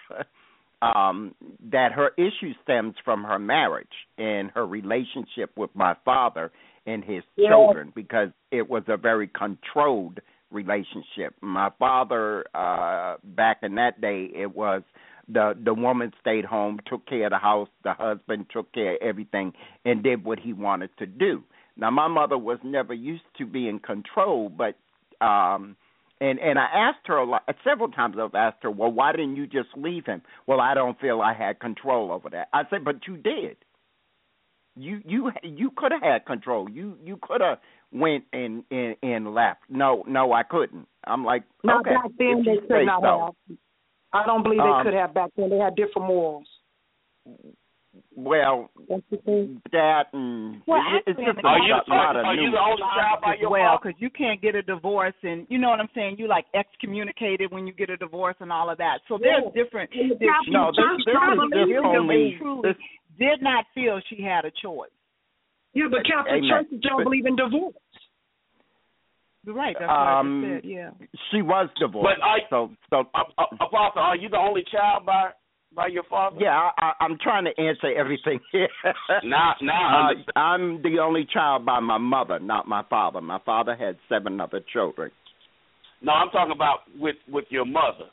um, that her issue stems from her marriage and her relationship with my father and his children because it was a very controlled relationship. My father, uh, back in that day, it was the the woman stayed home, took care of the house, the husband took care of everything, and did what he wanted to do. Now, my mother was never used to being controlled, but um and and I asked her a lot, several times. I've asked her, "Well, why didn't you just leave him?" Well, I don't feel I had control over that. I said, "But you did. You you you could have had control. You you could have went and, and and left. No, no, I couldn't. I'm like, Not okay, back then they could not so. have. I don't believe Um, they could have back then. They had different morals. Well, Don't you think? that and Well, it, it's just in a Are you lot, lot of are you new. the only child by your well because you can't get a divorce and you know what I'm saying. You like excommunicated when you get a divorce and all of that. So there's Yeah. different. And the there's- Catholic No, this, Church this is probably just really only truly this did not feel she had a choice. Yeah, but Catholic Amen. churches don't But- believe in divorce. You're right. That's what I Um, just said. Yeah. she was divorced. But I- so so Uh, uh, Apostle, are you the only child by by your father? yeah, I, I, I'm trying to answer everything here. Now, now I Uh, understand. I'm the only child by my mother, not my father. My father had seven other children. No, I'm talking about with with your mother.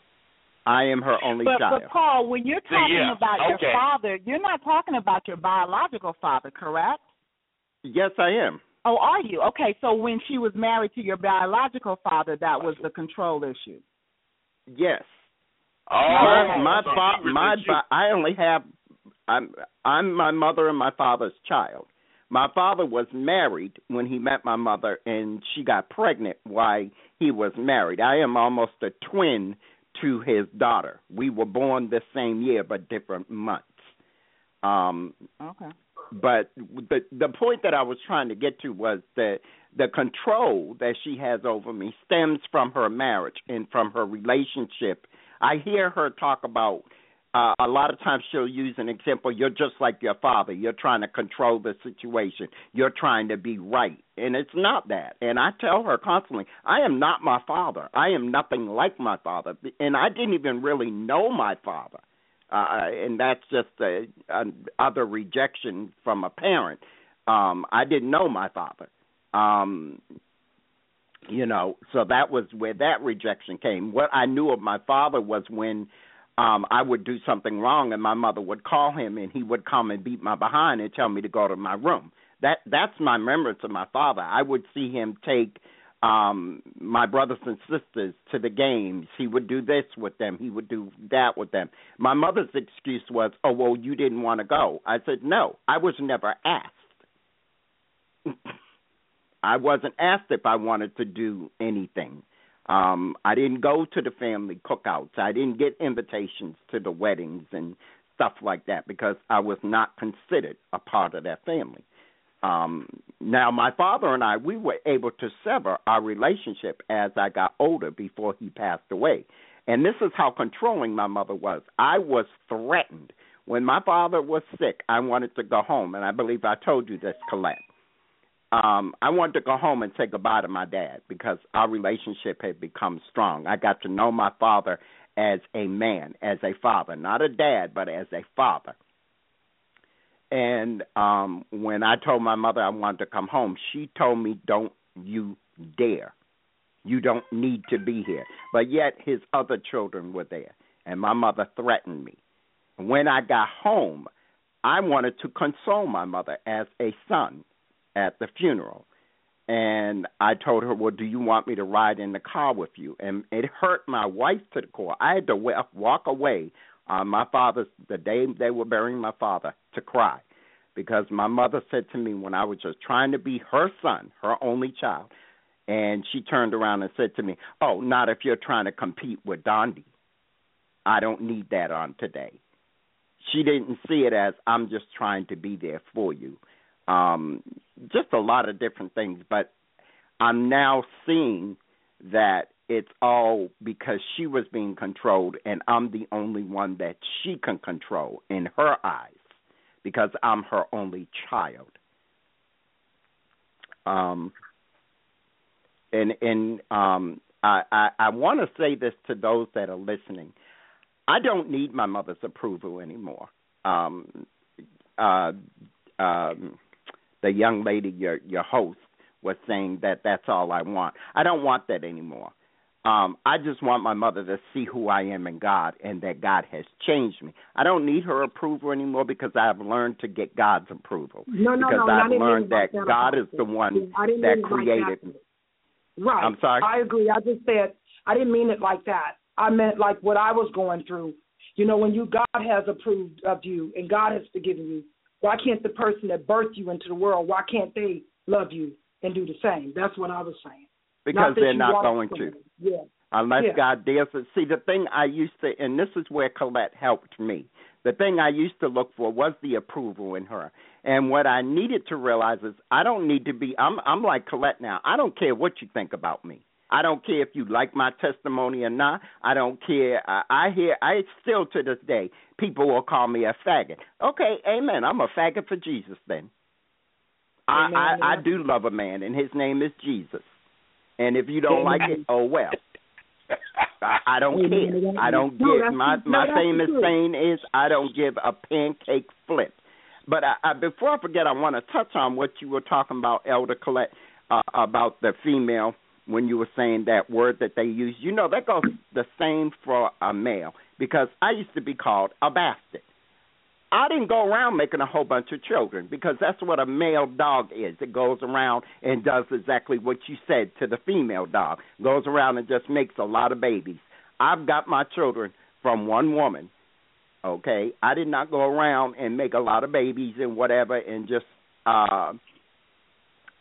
I am her only But, child. but Paul, when you're talking yeah, about okay. your father, you're not talking about your biological father, correct? Yes, I am. Oh, are you? Okay, so when she was married to your biological father, that was the control issue. Yes. Oh, my my so fa- my resents I only have I'm I'm my mother and my father's child. My father was married when he met my mother and she got pregnant while he was married. I am almost a twin to his daughter. We were born the same year but different months. Um Okay. But the the point that I was trying to get to was that the control that she has over me stems from her marriage and from her relationship. I hear her talk about uh, a lot of times she'll use an example. You're just like your father. You're trying to control the situation. You're trying to be right, and it's not that. And I tell her constantly, I am not my father. I am nothing like my father, and I didn't even really know my father uh, and that's just a, a other rejection from a parent. Um, I didn't know my father, um, you know, so that was where that rejection came. What I knew of my father was when um, I would do something wrong, and my mother would call him, and he would come and beat my behind and tell me to go to my room. That that's my remembrance of my father. I would see him take um my brothers and sisters to the games. He would do this with them. He would do that with them. My mother's excuse was oh well you didn't want to go. I said no i was never asked. I wasn't asked if i wanted to do anything. Um i didn't go to the family cookouts. I didn't get invitations to the weddings and stuff like that because i was not considered a part of that family um, now, my father and I, we were able to sever our relationship as I got older before he passed away. And this is how controlling my mother was. I was threatened When my father was sick, I wanted to go home, and I believe I told you this, Coylette. Um, I wanted to go home and say goodbye to my dad because our relationship had become strong. I got to know my father as a man, as a father, not a dad, but as a father. And um when I told my mother I wanted to come home, she told me, "Don't you dare. You don't need to be here." But yet his other children were there, and my mother threatened me. When I got home, I wanted to console my mother as a son at the funeral. And I told her, "Well, do you want me to ride in the car with you?" And it hurt my wife to the core. I had to walk away on my father's the day they were burying my father to cry because my mother said to me when I was just trying to be her son, her only child, and she turned around and said to me, "Oh, not if you're trying to compete with Dondi. I don't need that on today." She didn't see it as I'm just trying to be there for you. Um just a lot of different things, but I'm now seeing that it's all because she was being controlled and I'm the only one that she can control in her eyes because I'm her only child. Um and and um I I, I want to say this to those that are listening. I don't need my mother's approval anymore. Um uh um the young lady your your host was saying that that's all I want. I don't want that anymore. Um, I just want my mother to see who I am in God and that God has changed me. I don't need her approval anymore because I've learned to get God's approval. No, no, because no. I've learned mean that God is the one that created that. me. Right. I'm sorry? I agree. I just said I didn't mean it like that. I meant like what I was going through. You know, when you God has approved of you and God has forgiven you, why can't the person that birthed you into the world, why can't they love you and do the same? That's what I was saying. Because that they're not going to. them. Yeah. unless Yeah. God dares to see the thing I used to and this is where Coylette helped me. The thing I used to look for was the approval in her. And what I needed to realize is I don't need to be I'm I'm like Coylette now. I don't care what you think about me. I don't care if you like my testimony or not. I don't care. I, I hear I still to this day people will call me a faggot. Okay, amen. I'm a faggot for Jesus then. I, Amen, I I do love a man and his name is Jesus. And if you don't like it, oh well. I, I don't care. I don't give my my famous saying is I don't give a pancake flip. But I, I, before I forget, I want to touch on what you were talking about, Elder Coylette, uh, about the female when you were saying that word that they use. You know that goes the same for a male because I used to be called a bastard. I didn't go around making a whole bunch of children because that's what a male dog is. It goes around and does exactly what you said to the female dog. Goes around and just makes a lot of babies. I've got my children from one woman. Okay, I did not go around and make a lot of babies and whatever and just uh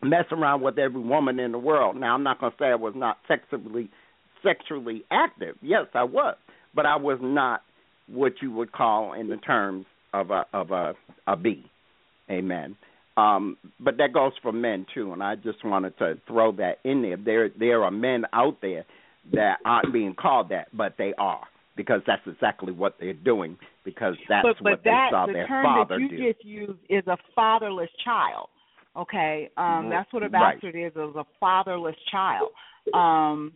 mess around with every woman in the world. Now I'm not going to say I was not sexually sexually active. Yes, I was, but I was not what you would call in the terms of a of a a B. Amen. Um, but that goes for men too, and I just wanted to throw that in there. There there are men out there that aren't being called that, but they are because that's exactly what they're doing because that's but but what they that saw the their term father that you do. just used is a fatherless child. Okay, um, that's what a Right. bastard is, is a fatherless child. Um,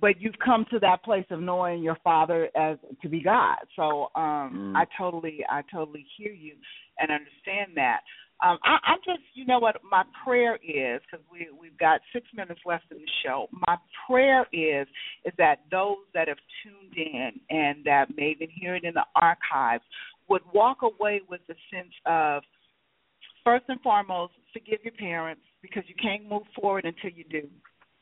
but you've come to that place of knowing your father as to be God. So um, Mm. I totally, I totally hear you and understand that. Um, I, I'm just, you know what, my prayer is because we we've got six minutes left in the show. My prayer is is that those that have tuned in and that may even hear it in the archives would walk away with a sense of first and foremost, forgive your parents because you can't move forward until you do.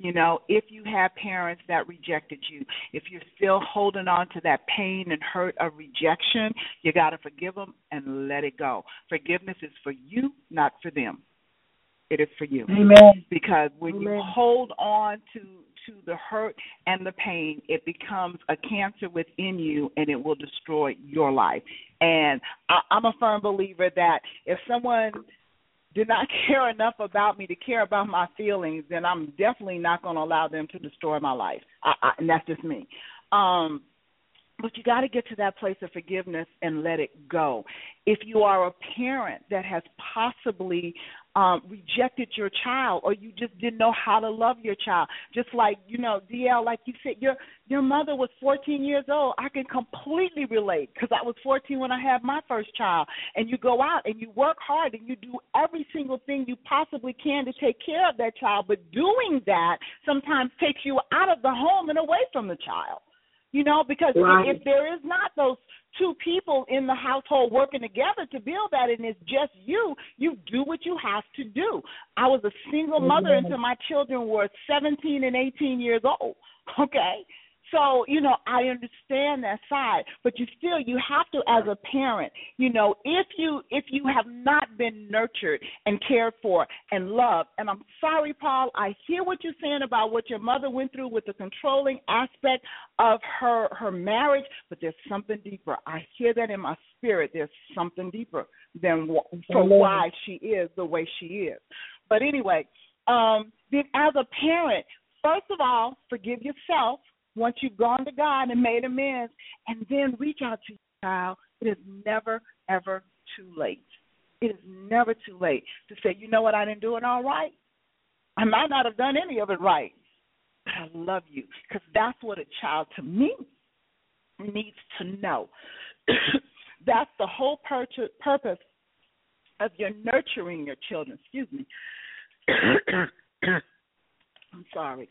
You know, if you have parents that rejected you, if you're still holding on to that pain and hurt of rejection, you got to forgive them and let it go. Forgiveness is for you, not for them. It is for you Amen. because when you hold on to to the hurt and the pain, it becomes a cancer within you, and it will destroy your life. And I, I'm a firm believer that if someone did not care enough about me to care about my feelings, then I'm definitely not going to allow them to destroy my life. I, I, and that's just me. Um, but you got to get to that place of forgiveness and let it go. If you are a parent that has possibly um rejected your child or you just didn't know how to love your child, just like, you know, DL like you said your your mother was 14 years old. I can completely relate cuz I was 14 when I had my first child. And you go out and you work hard and you do every single thing you possibly can to take care of that child, but doing that sometimes takes you out of the home and away from the child. You know, because Right. if there is not those two people in the household working together to build that and it's just you, you do what you have to do. I was a single mother until my children were 17 and 18 years old. Okay? So, you know, I understand that side, but you still you have to as a parent, you know, if you if you have not been nurtured and cared for and loved, and I'm sorry, Paul, I hear what you're saying about what your mother went through with the controlling aspect of her her marriage, but there's something deeper. I hear that in my spirit. There's something deeper than wh- for why she is the way she is. But anyway, um, then as a parent, first of all, forgive yourself once you've gone to God and made amends, and then reach out to your child. It is never, ever too late. It is never too late to say, you know what, I didn't do it all right. I might not have done any of it right, but I love you because that's what a child to me needs to know. that's the whole pur- purpose of your nurturing your children. Excuse me. I'm sorry.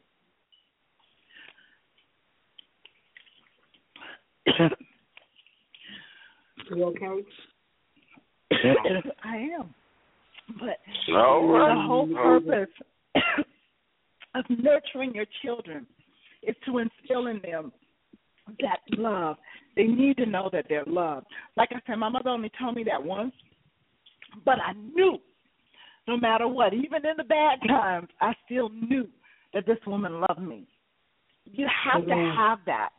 You okay? I am. But All right. the whole purpose of nurturing your children is to instill in them that love. They need to know that they're loved. Like I said, my mother only told me that once, but I knew no matter what, even in the bad times, I still knew that this woman loved me. You have to have that.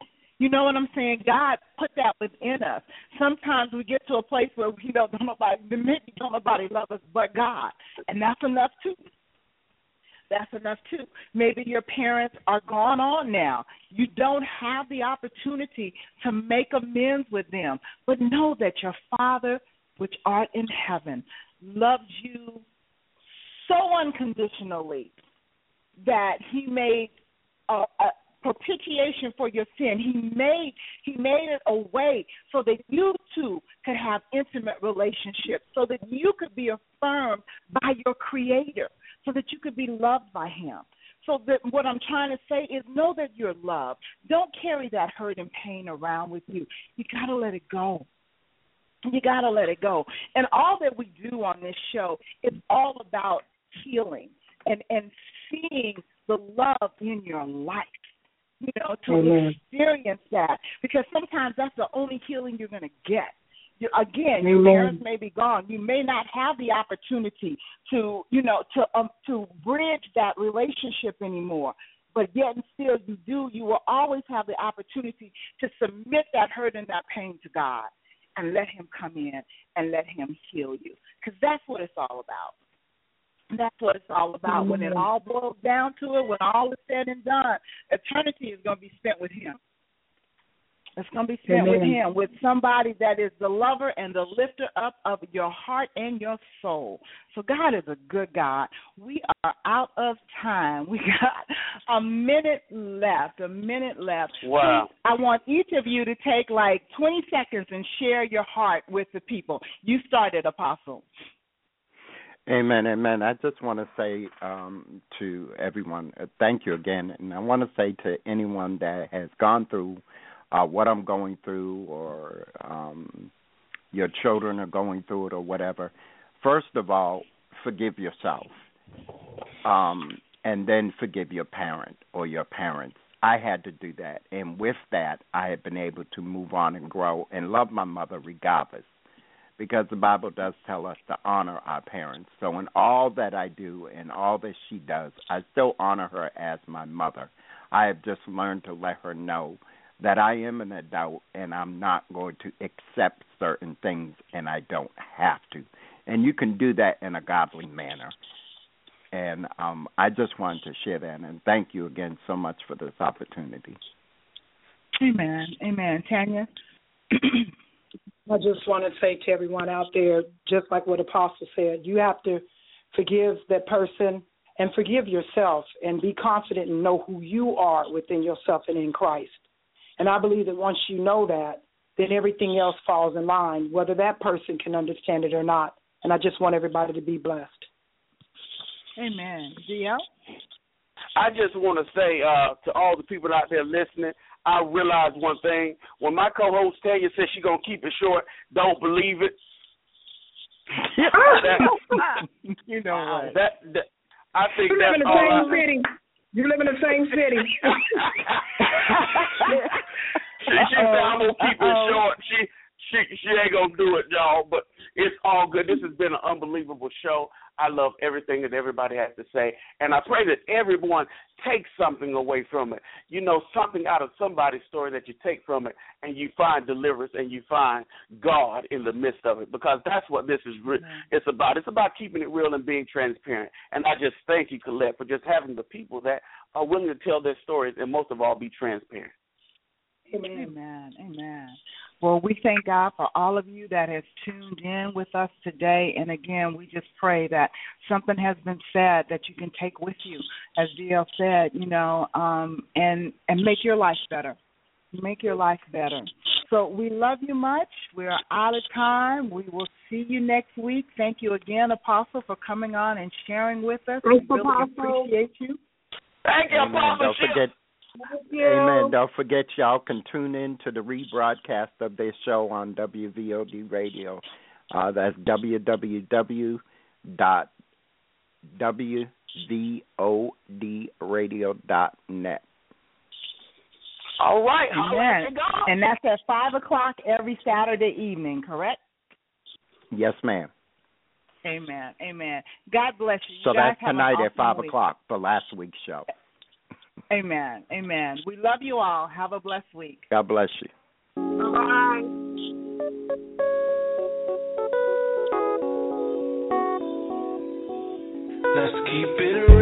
You know what I'm saying? God put that within us. Sometimes we get to a place where we don't, don't nobody, don't nobody love us but God, and that's enough too. That's enough too. Maybe your parents are gone on now. You don't have the opportunity to make amends with them, but know that your Father, which art in heaven, loves you so unconditionally that He made a, a propitiation for your sin. He made He made it a way so that you too could have intimate relationships, so that you could be affirmed by your Creator, so that you could be loved by Him. So that what I'm trying to say is know that you're loved. Don't carry that hurt and pain around with you. You got to let it go. You got to let it go. And all that we do on this show is all about healing and and seeing the love in your life. You know, to Amen. experience that because sometimes that's the only healing you're going to get. You, again, your parents may be gone. You may not have the opportunity to, you know, to um to bridge that relationship anymore. But yet and still you do, you will always have the opportunity to submit that hurt and that pain to God and let him come in and let him heal you. Because that's what it's all about. That's what it's all about. When it mm-hmm. all boils down to it, when all is said and done, eternity is going to be spent with him. It's going to be spent with him, with somebody that is the lover and the lifter up of your heart and your soul. So God is a good God. We are out of time. We got a minute left. A minute left. Wow. Please, I want each of you to take like 20 seconds and share your heart with the people. You started, Apostle. Amen, amen. I just want to say um, to everyone, uh, thank you again, and I want to say to anyone that has gone through uh, what I'm going through, or um, your children are going through it, or whatever. First of all, forgive yourself, um, and then forgive your parent or your parents. I had to do that, and with that, I have been able to move on and grow and love my mother regardless because the Bible does tell us to honor our parents. So in all that I do and all that she does, I still honor her as my mother. I have just learned to let her know that I am an adult and I'm not going to accept certain things and I don't have to. And you can do that in a godly manner. And um I just wanted to share that and thank you again so much for this opportunity. Amen. Amen. Tanya. I just want to say to everyone out there, just like what Apostle said, you have to forgive that person and forgive yourself and be confident and know who you are within yourself and in Christ. And I believe that once you know that, then everything else falls in line, whether that person can understand it or not. And I just want everybody to be blessed. Amen. DL? I just want to say uh, to all the people out there listening, I realized one thing. When my co-host Tanya says she's gonna keep it short, don't believe it. that, you know what? that, that I think You live in the same I, city. You live in the same city. she, she said I'm gonna keep it short. She she she ain't gonna do it, y'all. But it's all good. This has been an unbelievable show. I love everything that everybody has to say, and I pray that everyone takes something away from it. You know, something out of somebody's story that you take from it, and you find deliverance, and you find God in the midst of it, because that's what this is. Re- it's about. It's about keeping it real and being transparent. And I just thank you, Coylette, for just having the people that are willing to tell their stories, and most of all, be transparent. Amen. Amen. Well, we thank God for all of you that has tuned in with us today. And again, we just pray that something has been said that you can take with you, as DL said, you know, um, and and make your life better. Make your life better. So we love you much. We're out of time. We will see you next week. Thank you again, Apostle, for coming on and sharing with us. Thanks, we really Apostle. appreciate you. Thank you, Amen. Apostle. Don't forget. Amen. Don't forget, y'all can tune in to the rebroadcast of this show on WVOD Radio. Uh, that's www.wvodradio.net. All right. Holla at Amen. your God. And that's at five o'clock every Saturday evening, correct? Yes, ma'am. Amen. Amen. God bless you. You So guys that's have an tonight at five week. o'clock for last week's show. Amen. Amen. We love you all. Have a blessed week. God bless you. Bye. Let's keep it